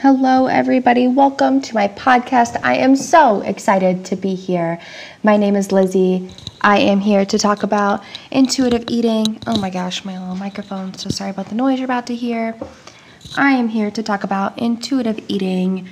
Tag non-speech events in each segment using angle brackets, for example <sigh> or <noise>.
Hello, everybody. Welcome to my podcast. I am so excited to be here. My name is Lizzie. I am here to talk about intuitive eating. Oh my gosh, my little microphone. So sorry about the noise you're about to hear. I am here to talk about intuitive eating,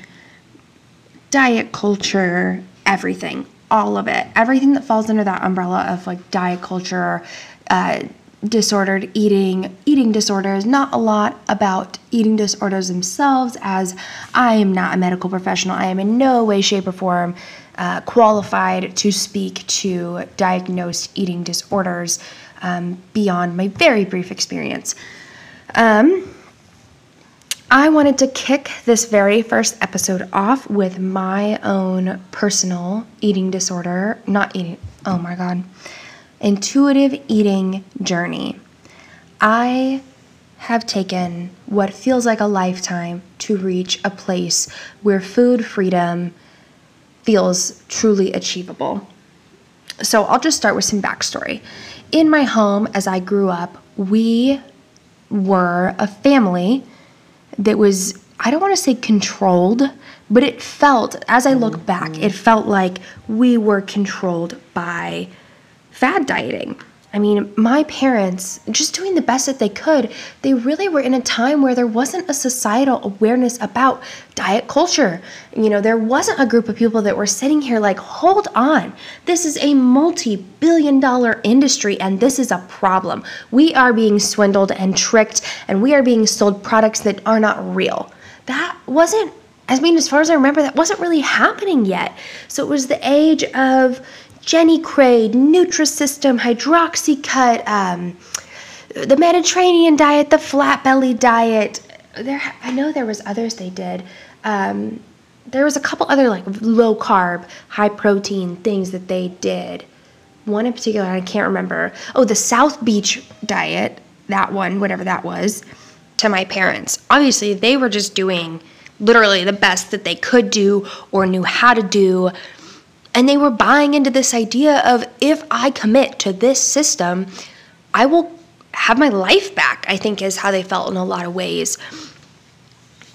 diet culture, everything, all of it. Everything that falls under that umbrella of like diet culture, uh, disordered eating, eating disorders, not a lot about eating disorders themselves, as I am not a medical professional. I am in no way, shape, or form uh, qualified to speak to diagnosed eating disorders um, beyond my very brief experience. Um, I wanted to kick this very first episode off with my own personal eating disorder, not eating, oh my God intuitive eating journey. I have taken what feels like a lifetime to reach a place where food freedom feels truly achievable. So I'll just start with some backstory. In my home, as I grew up, we were a family that was, I don't want to say controlled, but it felt, as I look back, it felt like we were controlled by fad dieting. I mean, my parents, just doing the best that they could, they really were in a time where there wasn't a societal awareness about diet culture. You know, there wasn't a group of people that were sitting here like, hold on, this is a multi billion dollar industry and this is a problem. We are being swindled and tricked and we are being sold products that are not real. That wasn't, I mean, as far as I remember, that wasn't really happening yet. So it was the age of, Jenny Craig, Nutrisystem, Hydroxycut, um, the Mediterranean diet, the flat belly diet. There, I know there was others they did. Um, there was a couple other like low carb, high protein things that they did. One in particular, I can't remember. Oh, the South Beach diet, that one, whatever that was, to my parents. Obviously, they were just doing literally the best that they could do or knew how to do and they were buying into this idea of if I commit to this system, I will have my life back, I think is how they felt in a lot of ways.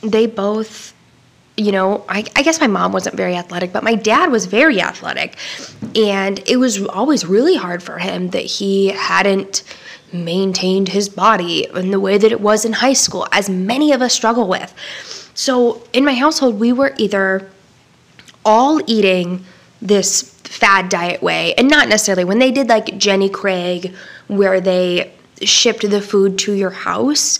They both, you know, I, I guess my mom wasn't very athletic, but my dad was very athletic. And it was always really hard for him that he hadn't maintained his body in the way that it was in high school, as many of us struggle with. So in my household, we were either all eating this fad diet way. And not necessarily. When they did like Jenny Craig where they shipped the food to your house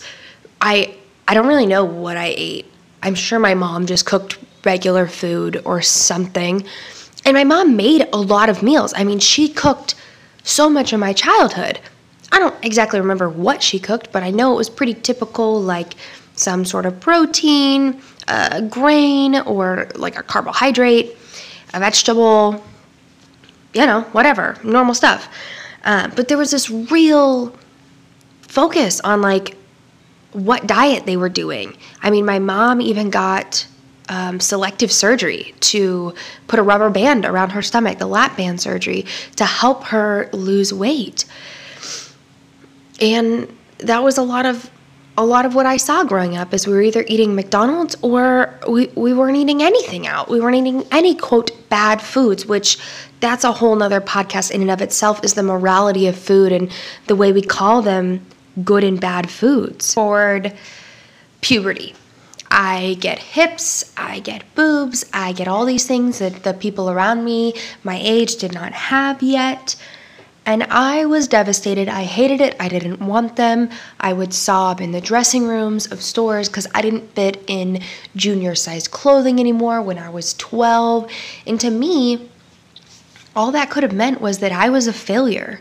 I I don't really know what I ate. I'm sure my mom just cooked regular food or something. And my mom made a lot of meals. I mean she cooked so much of my childhood. I don't exactly remember what she cooked but I know it was pretty typical like some sort of protein, a grain, or like a carbohydrate a vegetable, you know, whatever, normal stuff. Uh, but there was this real focus on like what diet they were doing. I mean, my mom even got um, selective surgery to put a rubber band around her stomach, the lap band surgery, to help her lose weight. And that was a lot of a lot of what I saw growing up is we were either eating McDonald's or we, we weren't eating anything out. We weren't eating any quote bad foods, which that's a whole nother podcast in and of itself is the morality of food and the way we call them good and bad foods. Forward puberty. I get hips, I get boobs, I get all these things that the people around me my age did not have yet. And I was devastated. I hated it. I didn't want them. I would sob in the dressing rooms of stores because I didn't fit in junior sized clothing anymore when I was 12. And to me, all that could have meant was that I was a failure.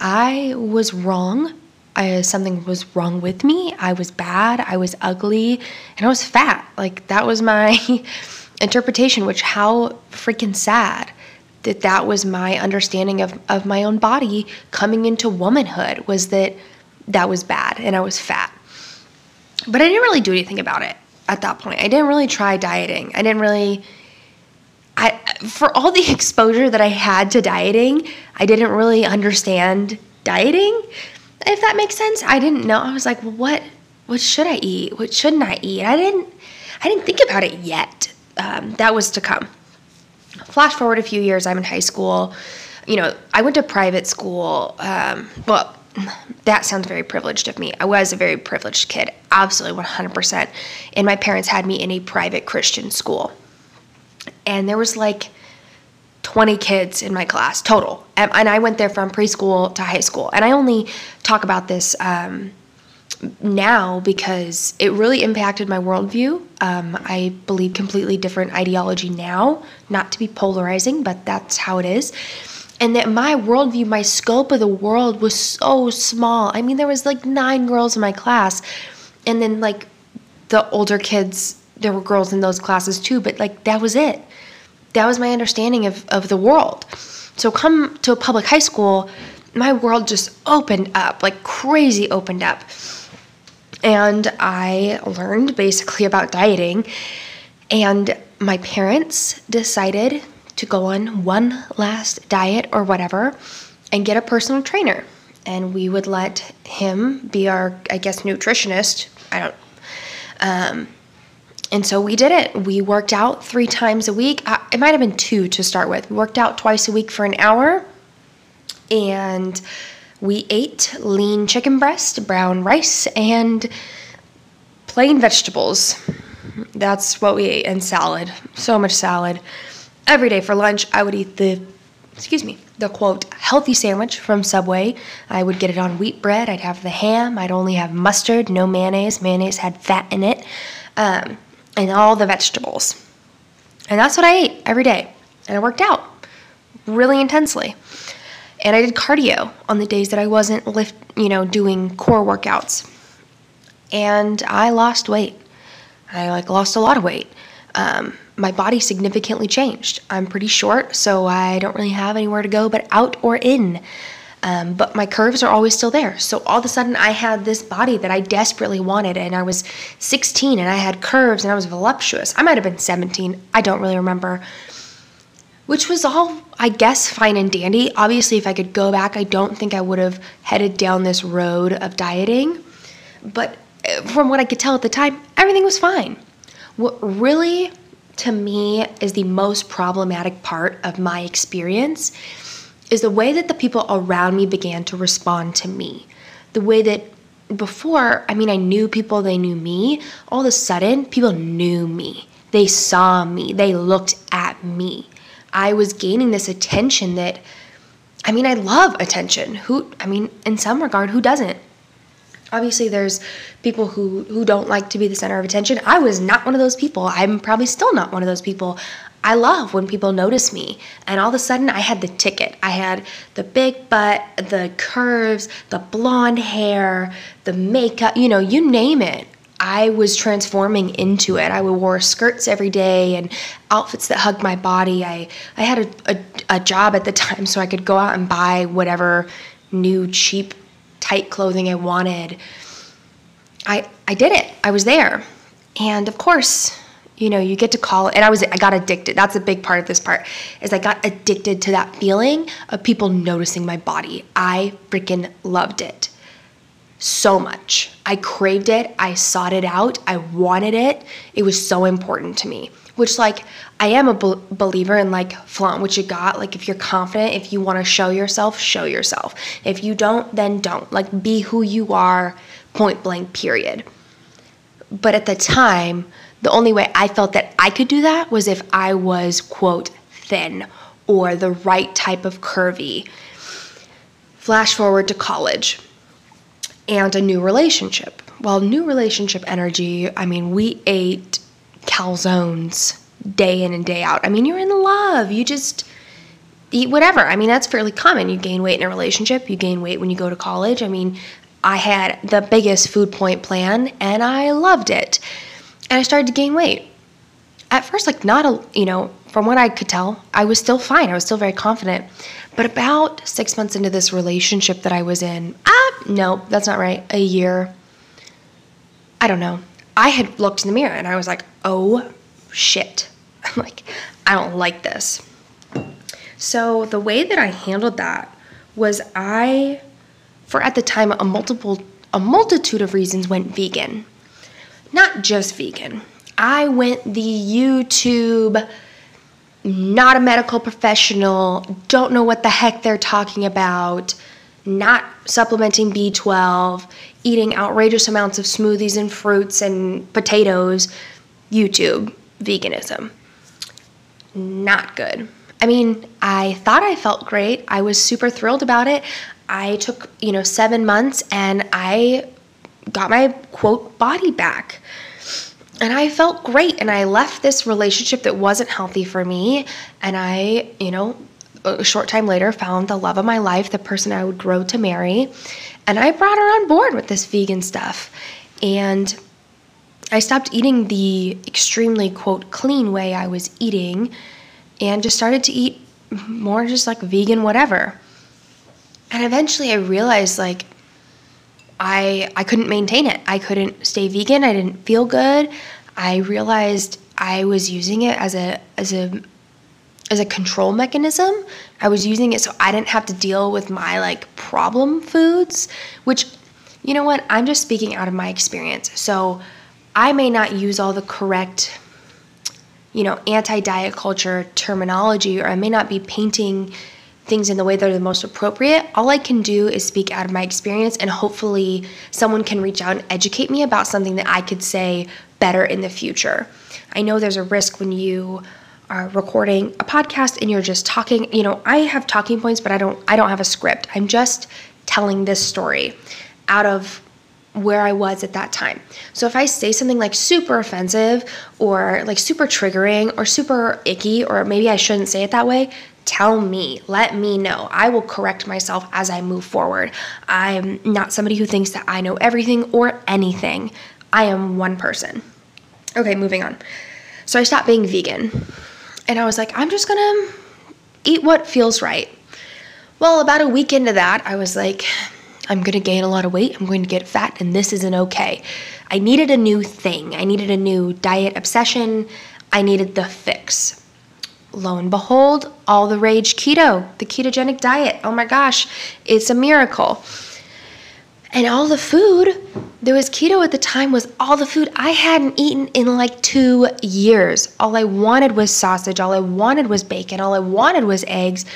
I was wrong. I, something was wrong with me. I was bad. I was ugly. And I was fat. Like, that was my <laughs> interpretation, which, how freaking sad that that was my understanding of, of my own body coming into womanhood was that that was bad and I was fat. But I didn't really do anything about it at that point. I didn't really try dieting. I didn't really I for all the <laughs> exposure that I had to dieting, I didn't really understand dieting. If that makes sense. I didn't know. I was like, well, what what should I eat? What shouldn't I eat? I didn't I didn't think about it yet. Um, that was to come. Flash forward a few years, I'm in high school. You know, I went to private school. Um, well, that sounds very privileged of me. I was a very privileged kid, absolutely 100%. And my parents had me in a private Christian school. And there was like 20 kids in my class total. And, I went there from preschool to high school. And I only talk about this um, now because it really impacted my worldview. Um, I believe completely different ideology now, not to be polarizing, but that's how it is and that my worldview, my scope of the world was so small. I mean, there was like nine girls in my class, and then like the older kids, there were girls in those classes too, but like that was it. That was my understanding of, of the world. So come to a public high school, my world just opened up, like crazy opened up. And I learned basically about dieting. And my parents decided to go on one last diet or whatever and get a personal trainer. And we would let him be our, I guess, nutritionist. I don't. Um, and so we did it. We worked out three times a week. Uh, it might have been two to start with. We worked out twice a week for an hour. And we ate lean chicken breast, brown rice, and plain vegetables. That's what we ate, and salad. So much salad every day for lunch, I would eat the, excuse me, the quote, healthy sandwich from Subway. I would get it on wheat bread. I'd have the ham. I'd only have mustard, no mayonnaise. Mayonnaise had fat in it, um, and all the vegetables. And that's what I ate every day. And I worked out really intensely. And I did cardio on the days that I wasn't lift, you know, doing core workouts. And I lost weight. I like lost a lot of weight. Um, my body significantly changed. I'm pretty short, so I don't really have anywhere to go but out or in. Um, but my curves are always still there. So all of a sudden, I had this body that I desperately wanted, and I was 16 and I had curves and I was voluptuous. I might have been 17, I don't really remember. Which was all, I guess, fine and dandy. Obviously, if I could go back, I don't think I would have headed down this road of dieting. But uh, from what I could tell at the time, everything was fine. What really to me is the most problematic part of my experience is the way that the people around me began to respond to me. The way that before, I mean, I knew people, they knew me. All of a sudden, people knew me. They saw me. They looked at me. I was gaining this attention that, I mean, I love attention. Who, I mean, in some regard, who doesn't? obviously there's people who who don't like to be the center of attention. I was not one of those people. I'm probably still not one of those people. I love when people notice me and all of a sudden i had the ticket. I had the big butt the curves the blonde hair the makeup you know you name it I was transforming into it. I wore skirts every day and outfits that hugged my body. I, I had a, a, a job at the time so I could go out and buy whatever new cheap tight clothing I wanted. I I did it. I was there. And of course, you know, you get to call it and I was I got addicted. That's a big part of this part. Is I got addicted to that feeling of people noticing my body. I freaking loved it. So much. I craved it. I sought it out. I wanted it. It was so important to me which like I am a be- believer in like flaunt what you got. Like if you're confident, if you want to show yourself, show yourself. If you don't, then don't. Like be who you are, point blank, period. But at the time, the only way I felt that I could do that was if I was quote thin or the right type of curvy. Flash forward to college and a new relationship. Well, new relationship energy, I mean, we ate calzones day in and day out. I mean, you're in love. You just eat whatever. I mean, that's fairly common. You gain weight in a relationship, you gain weight when you go to college. I mean, I had the biggest food point plan and I loved it. And I started to gain weight. At first, like, not a, you know, from what I could tell, I was still fine. I was still very confident. But about six months into this relationship that I was in, no, that's not right. A year. I don't know. I had looked in the mirror and I was like, oh shit. <laughs> I'm like, I don't like this. So the way that I handled that was I, for at the time, a multiple a multitude of reasons went vegan. Not just vegan. I went the YouTube, not a medical professional, don't know what the heck they're talking about, not supplementing B12, eating outrageous amounts of smoothies and fruits and potatoes, YouTube veganism. Not good. I mean, I thought I felt great. I was super thrilled about it. I took, you know, seven months and I got my quote body back. And I felt great. And I left this relationship that wasn't healthy for me. And I, you know, a short time later found the love of my life, the person I would grow to marry. And I brought her on board with this vegan stuff. And I stopped eating the extremely, quote, clean way I was eating and just started to eat more just like vegan whatever. And eventually I realized like I I couldn't maintain it. I couldn't stay vegan. I didn't feel good. I realized I was using it as a as a as a control mechanism. I was using it so I didn't have to deal with my like problem foods, which you know what? I'm just speaking out of my experience. So I may not use all the correct you know, anti-diet culture terminology or I may not be painting things in the way that are the most appropriate. All I can do is speak out of my experience, and hopefully, someone can reach out and educate me about something that I could say better in the future. I know there's a risk when you are recording a podcast and you're just talking, you know, I have talking points, but I don't I don't have a script. I'm just telling this story out of where I was at that time. So if I say something like super offensive or like super triggering or super icky, or maybe I shouldn't say it that way, tell me, let me know. I will correct myself as I move forward. I'm not somebody who thinks that I know everything or anything. I am one person. Okay, moving on. So I stopped being vegan and I was like, I'm just gonna eat what feels right. Well, about a week into that, I was like, I'm gonna gain a lot of weight, I'm going to get fat, and this isn't okay. I needed a new thing, I needed a new diet obsession, I needed the fix lo and behold, all the rage keto, the ketogenic diet. Oh my gosh, it's a miracle. And all the food, there was keto at the time, was all the food I hadn't eaten in like two years. All I wanted was sausage, all I wanted was bacon, all I wanted was eggs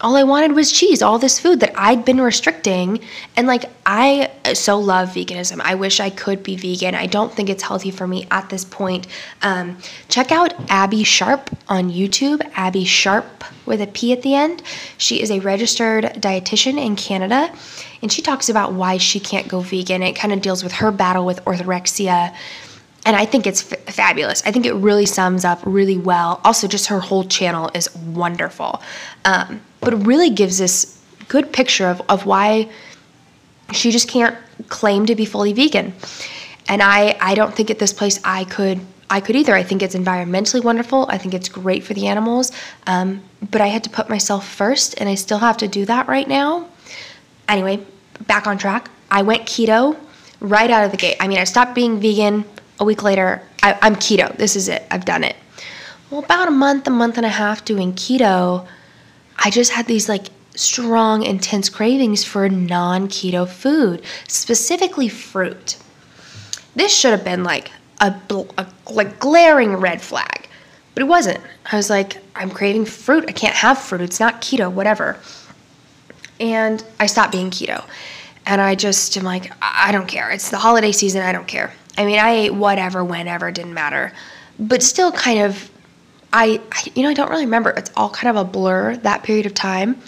all I wanted was cheese, all this food that I'd been restricting. And like, I so love veganism. I wish I could be vegan. I don't think it's healthy for me at this point. Um, check out Abbey Sharp on YouTube, Abbey Sharp with a P at the end. She is a registered dietitian in Canada, and she talks about why she can't go vegan. It kind of deals with her battle with orthorexia and I think it's f- fabulous. I think it really sums up really well. Also, just her whole channel is wonderful, um, but really gives this good picture of, of why she just can't claim to be fully vegan. And I, I don't think at this place I could I could either. I think it's environmentally wonderful. I think it's great for the animals. Um, but I had to put myself first, and I still have to do that right now. Anyway, back on track. I went keto right out of the gate. I mean, I stopped being vegan a week later, I, I'm keto. This is it. I've done it. Well, about a month, a month and a half doing keto, I just had these like strong, intense cravings for non keto food, specifically fruit. This should have been like a, a, like glaring red flag, but it wasn't. I was like, I'm craving fruit. I can't have fruit. It's not keto, whatever. And I stopped being keto. And I just am like, I don't care. It's the holiday season. I don't care. I mean, I ate whatever, whenever, didn't matter. But still, kind of, I, I, you know, I don't really remember. It's all kind of a blur that period of time.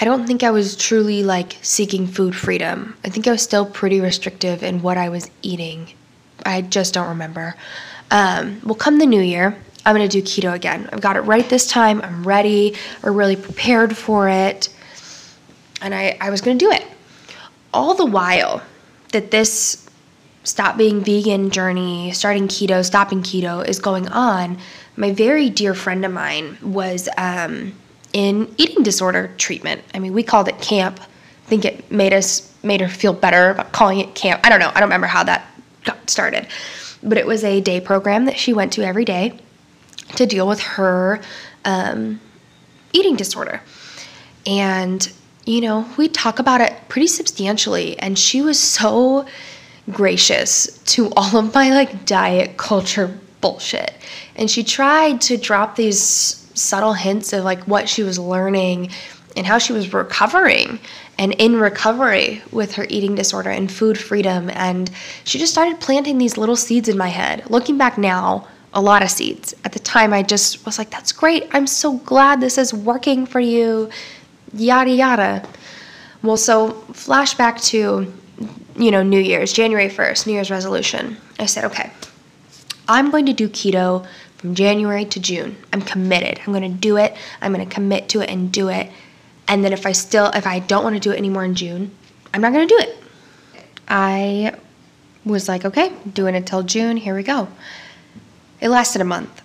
I don't think I was truly like seeking food freedom. I think I was still pretty restrictive in what I was eating. I just don't remember. Um, well, come the new year, I'm gonna do keto again. I've got it right this time. I'm ready or really prepared for it. And I, I was gonna do it. All the while that this stop being vegan journey, starting keto, stopping keto is going on, my very dear friend of mine was um, in eating disorder treatment. I mean, we called it camp. I think it made us made her feel better about calling it camp. I don't know. I don't remember how that got started, but it was a day program that she went to every day to deal with her um, eating disorder, and you know we talk about it pretty substantially. And she was so gracious to all of my like diet culture bullshit. And she tried to drop these subtle hints of like what she was learning and how she was recovering and in recovery with her eating disorder and food freedom. And she just started planting these little seeds in my head. Looking back now, a lot of seeds. At the time, I just was like, that's great. I'm so glad this is working for you. Yada, yada. Well, so flashback to, you know, New Year's, January 1st, New Year's resolution. I said, okay, I'm going to do keto from January to June. I'm committed. I'm going to do it. I'm going to commit to it and do it. And then if I still, if I don't want to do it anymore in June, I'm not going to do it. I was like, okay, doing it till June. Here we go. It lasted a month.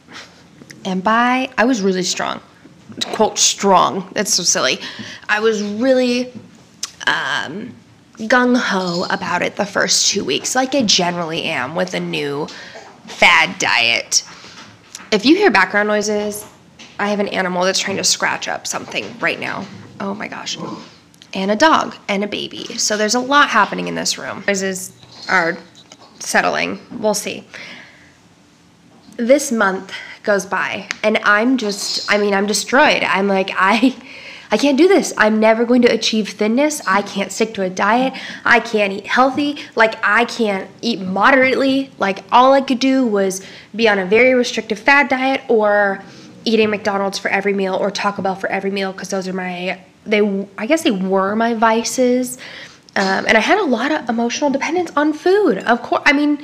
And by, I was really strong. Quote, strong. That's so silly. I was really um, gung ho about it the first two weeks, like I generally am with a new fad diet. If you hear background noises, I have an animal that's trying to scratch up something right now. Oh my gosh. And a dog and a baby. So there's a lot happening in this room. Noises are settling. We'll see this month goes by and I'm just I mean I'm destroyed. I'm like <laughs> I I can't do this. I'm never going to achieve thinness. I can't stick to a diet. I can't eat healthy. Like I can't eat moderately. Like all I could do was be on a very restrictive fad diet or eating McDonald's for every meal or Taco Bell for every meal because those are my they I guess they were my vices. Um, and I had a lot of emotional dependence on food. Of course, I mean,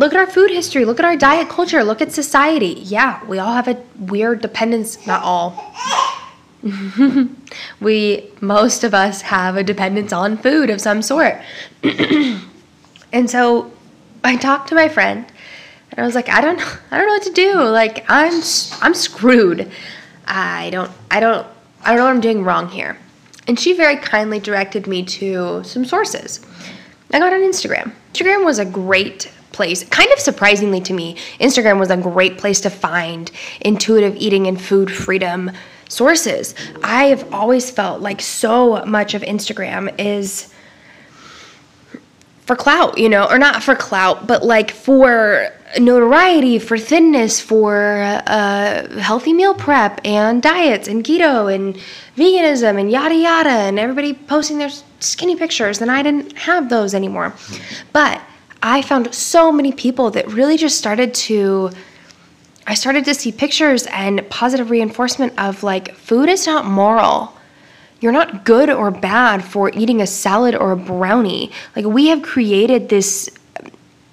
Look at our food history. Look at our diet culture. Look at society. Yeah, we all have a weird dependence. Not all. <laughs> we, most of us, have a dependence on food of some sort. <clears throat> and so I talked to my friend and I was like, I don't, I don't know what to do. Like, I'm, I'm screwed. I don't, I don't, I don't know what I'm doing wrong here. And she very kindly directed me to some sources. I got on Instagram. Instagram was a great place. Kind of surprisingly to me, Instagram was a great place to find intuitive eating and food freedom sources. I have always felt like so much of Instagram is for clout, you know, or not for clout, but like for notoriety, for thinness, for uh, healthy meal prep and diets and keto and veganism and yada yada, and everybody posting their skinny pictures. And I didn't have those anymore. But I found so many people that really just started to I started to see pictures and positive reinforcement of like food is not moral. You're not good or bad for eating a salad or a brownie. Like we have created this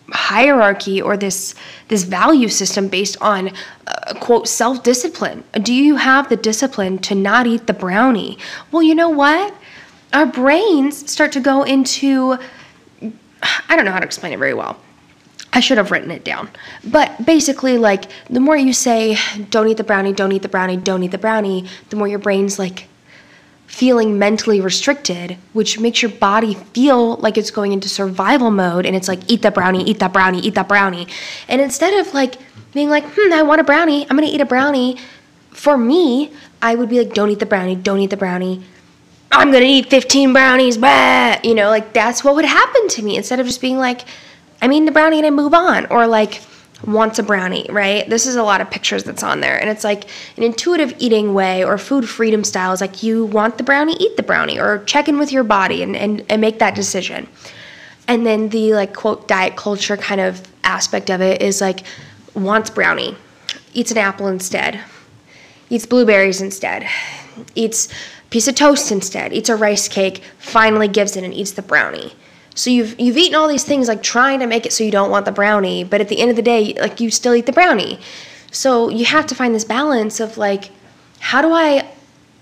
hierarchy or this this value system based on uh, quote self-discipline. Do you have the discipline to not eat the brownie? Well, you know what? Our brains start to go into <sighs> I don't know how to explain it very well. I should have written it down. But basically, like, the more you say, don't eat the brownie, don't eat the brownie, don't eat the brownie, the more your brain's like feeling mentally restricted, which makes your body feel like it's going into survival mode and it's like, eat that brownie, eat that brownie, eat that brownie. And instead of like being like, hmm, I want a brownie, I'm gonna eat a brownie, for me, I would be like, don't eat the brownie, don't eat the brownie, I'm gonna eat 15 brownies, bah! you know, like that's what would happen to me instead of just being like, I'm eating the brownie and I move on, or like wants a brownie, right? This is a lot of pictures that's on there, and it's like an intuitive eating way or food freedom style is like you want the brownie, eat the brownie, or check in with your body and, and, and make that decision. And then the like quote diet culture kind of aspect of it is like wants brownie, eats an apple instead, eats blueberries instead, eats piece of toast instead, eats a rice cake, finally gives in and eats the brownie. So you've you've eaten all these things like trying to make it so you don't want the brownie, but at the end of the day, like you still eat the brownie. So you have to find this balance of like, how do I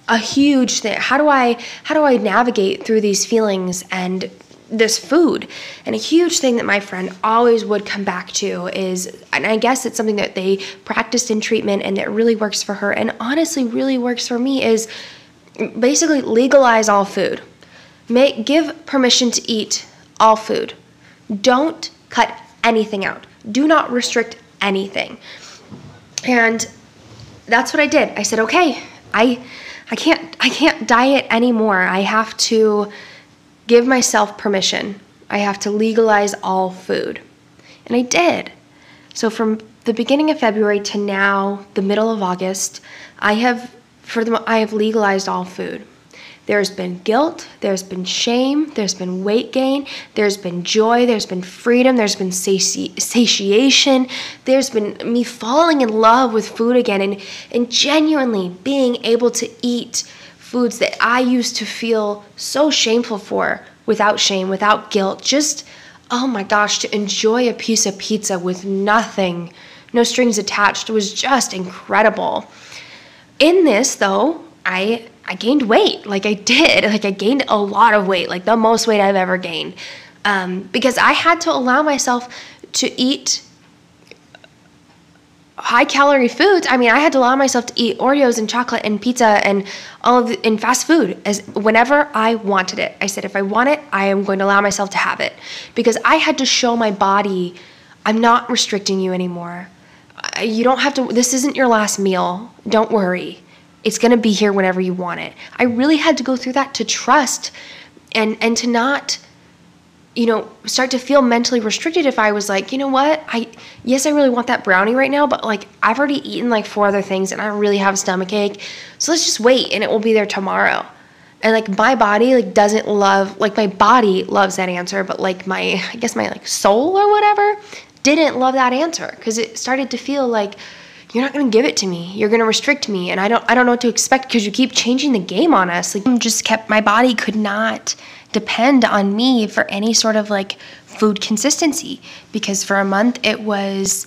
a huge thing how do i how do i navigate through these feelings and this food and a huge thing that my friend always would come back to is and i guess it's something that they practiced in treatment and that really works for her and honestly really works for me is basically legalize all food. Make give permission to eat all food. Don't cut anything out. Do not restrict anything. And that's what I did. I said, "Okay, I I can't I can't diet anymore. I have to give myself permission I have to legalize all food. And I did. So from the beginning of February to now, the middle of August, I have for the I have legalized all food. There's been guilt, there's been shame, there's been weight gain, there's been joy, there's been freedom, there's been sati- satiation, there's been me falling in love with food again and, and genuinely being able to eat foods that I used to feel so shameful for without shame, without guilt. Just, oh my gosh, to enjoy a piece of pizza with nothing, no strings attached was just incredible. In this, though, I I gained weight. Like I did. <laughs> Like I gained a lot of weight, like the most weight I've ever gained. Um, because I had to allow myself to eat high calorie foods. I mean, I had to allow myself to eat Oreos and chocolate and pizza and all of the, and fast food as whenever I wanted it. I said if I want it, I am going to allow myself to have it because I had to show my body I'm not restricting you anymore. You don't have to this isn't your last meal. Don't worry. It's going to be here whenever you want it. I really had to go through that to trust and and to not you know start to feel mentally restricted if I was like, you know what? I yes, I really want that brownie right now, but like I've already eaten like four other things and I really have a stomach ache. So let's just wait and it will be there tomorrow. And like my body like doesn't love like my body loves that answer, but like my I guess my like soul or whatever didn't love that answer cuz it started to feel like you're not going to give it to me. You're going to restrict me and I don't I don't know what to expect because you keep changing the game on us. Like mm, just kept my body could not depend on me for any sort of like food consistency because for a month it was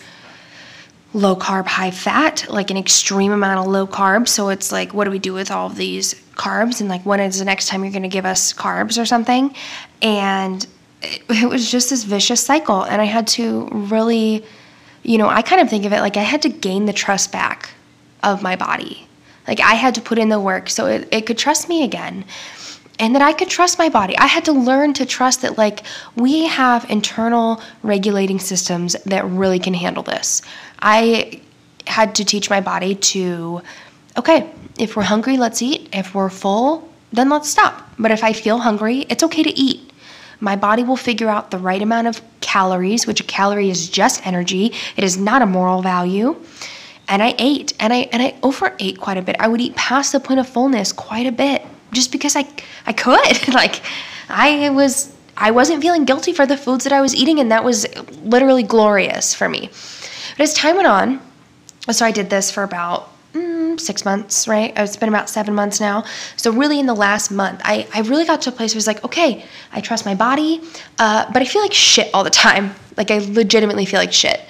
low carb, high fat, like an extreme amount of low carbs. So it's like, what do we do with all of these carbs? And like, when is the next time you're going to give us carbs or something? And it, it was just this vicious cycle. And I had to really you know, I kind of think of it like I had to gain the trust back of my body. Like I had to put in the work so it, it could trust me again and that I could trust my body. I had to learn to trust that, like, we have internal regulating systems that really can handle this. I had to teach my body to, okay, if we're hungry, let's eat. If we're full, then let's stop. But if I feel hungry, it's okay to eat. My body will figure out the right amount of calories, which a calorie is just energy. It is not a moral value. And I ate and I and I overate quite a bit. I would eat past the point of fullness quite a bit just because I I could. <laughs> like I was I wasn't feeling guilty for the foods that I was eating and that was literally glorious for me. But as time went on, so I did this for about six months, right? It's been about seven months now. So really in the last month, I, I really got to a place where it's like, okay, I trust my body, uh, but I feel like shit all the time. Like I legitimately feel like shit.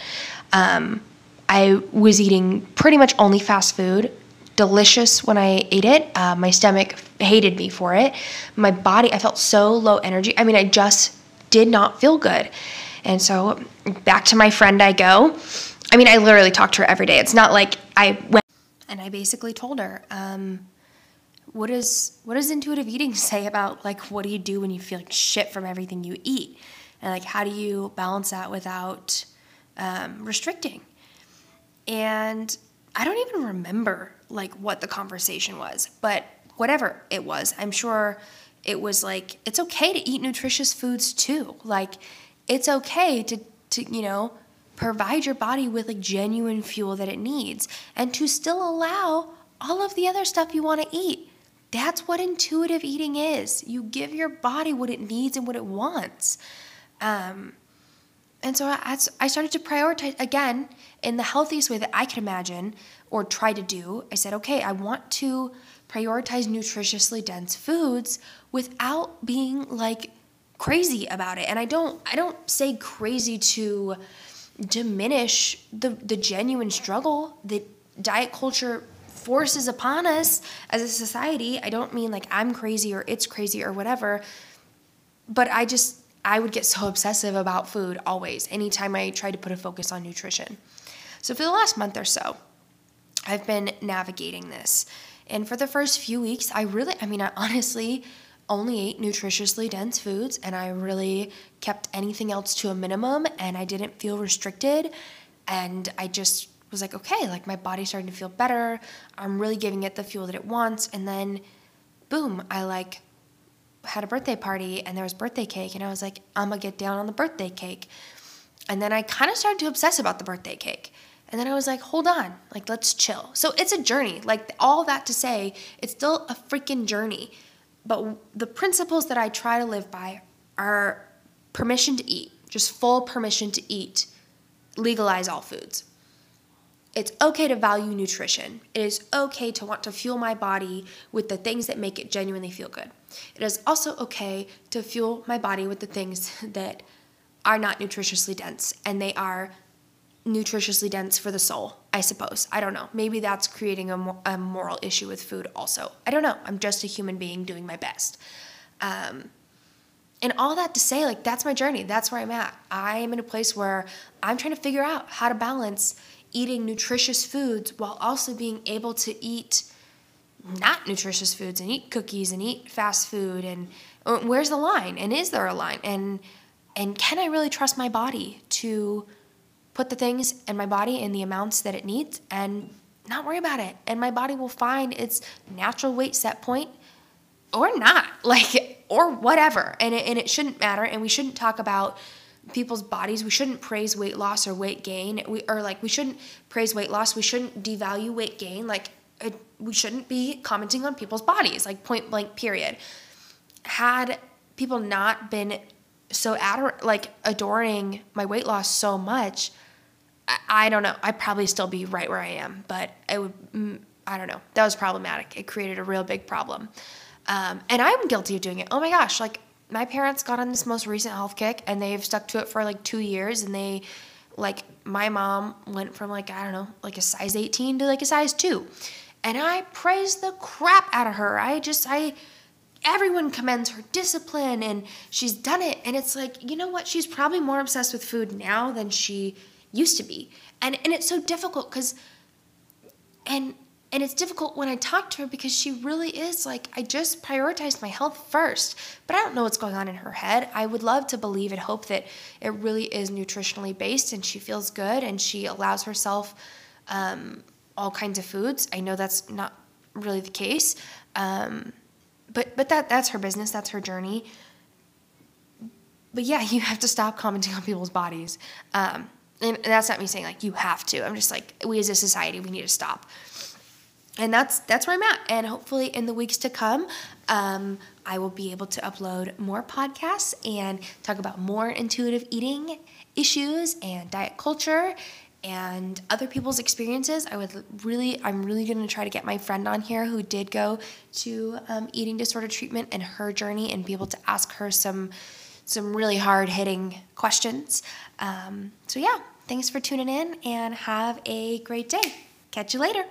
Um, I was eating pretty much only fast food. Delicious when I ate it. Uh, my stomach hated me for it. My body, I felt so low energy. I mean, I just did not feel good. And so back to my friend I go. I mean, I literally talk to her every day. It's not like I went and I basically told her, um, what does what does intuitive eating <laughs> say about like what do you do when you feel like shit from everything you eat, and like how do you balance that without um, restricting? And I don't even remember like what the conversation was, but whatever it was, I'm sure it was like it's okay to eat nutritious foods too. Like it's okay to to you know provide your body with like genuine fuel that it needs and to still allow all of the other stuff you want to eat. That's what intuitive eating is. You give your body what it needs and what it wants. Um, and so I, I started to prioritize again in the healthiest way that I could imagine or try to do. I said, okay, I want to prioritize nutritiously dense foods without being like crazy about it. And I don't I don't say crazy to diminish the, the genuine struggle that diet culture forces upon us as a society. I don't mean like I'm crazy or it's crazy or whatever, but I just, I would get so obsessive about food always, anytime I tried to put a focus on nutrition. So for the last month or so, I've been navigating this. And for the first few weeks, I really, I mean, I honestly only ate nutritiously dense foods and I really kept anything else to a minimum and I didn't feel restricted and I just was like okay like my body's starting to feel better I'm really giving it the fuel that it wants and then boom I like had a birthday party and there was birthday cake and I was like, I'm gonna get down on the birthday cake. And then I kind of started to obsess about the birthday cake. And then I was like, hold on, like let's chill. So it's a journey. Like all that to say, it's still a freaking journey. But the principles that I try to live by are permission to eat, just full permission to eat, legalize all foods. It's okay to value nutrition. It is okay to want to fuel my body with the things that make it genuinely feel good. It is also okay to fuel my body with the things <laughs> that are not nutritiously dense and they are nutritiously dense for the soul, I suppose. I don't know. Maybe that's creating a, a moral issue with food also. I don't know. I'm just a human being doing my best. Um, and all that to say, like, that's my journey. That's where I'm at. I am in a place where I'm trying to figure out how to balance eating nutritious foods while also being able to eat not nutritious foods and eat cookies and eat fast food and uh, where's the line and is there a line and and can I really trust my body to put the things in my body in the amounts that it needs and not worry about it and my body will find its natural weight set point or not <laughs> like or whatever and it, and it shouldn't matter and we shouldn't talk about people's bodies. We shouldn't praise weight loss or weight gain. We or like we shouldn't praise weight loss. We shouldn't devalue weight gain. Like it, we shouldn't be commenting on people's bodies. Like point blank. Period. Had people not been so ador- like adoring my weight loss so much, I, don't know. I'd probably still be right where I am. But it would. Mm, I don't know. That was problematic. It created a real big problem. Um, and I'm guilty of doing it. Oh my gosh, like my parents got on this most recent health kick and they've stuck to it for like two years and they like my mom went from like i don't know like a size 18 to like a size 2 and i praise the crap out of her i just i everyone commends her discipline and she's done it and it's like you know what she's probably more obsessed with food now than she used to be and and it's so difficult because and and it's difficult when I talk to her because she really is like, I just prioritized my health first. But I don't know what's going on in her head. I would love to believe and hope that it really is nutritionally based and she feels good and she allows herself um, all kinds of foods. I know that's not really the case. Um, but but that that's her business, that's her journey. But yeah, <laughs> you have to stop commenting on people's bodies. Um, and that's not me saying like you have to. I'm just like we as a society we need to stop and that's that's where I'm at. And hopefully, in the weeks to come, um, I will be able to upload more podcasts and talk about more intuitive eating issues and diet culture and other people's experiences. I would really, I'm really going to try to get my friend on here who did go to um, eating disorder treatment and her journey, and be able to ask her some some really hard hitting questions. Um, so yeah, thanks for tuning in and have a great day. Catch you later.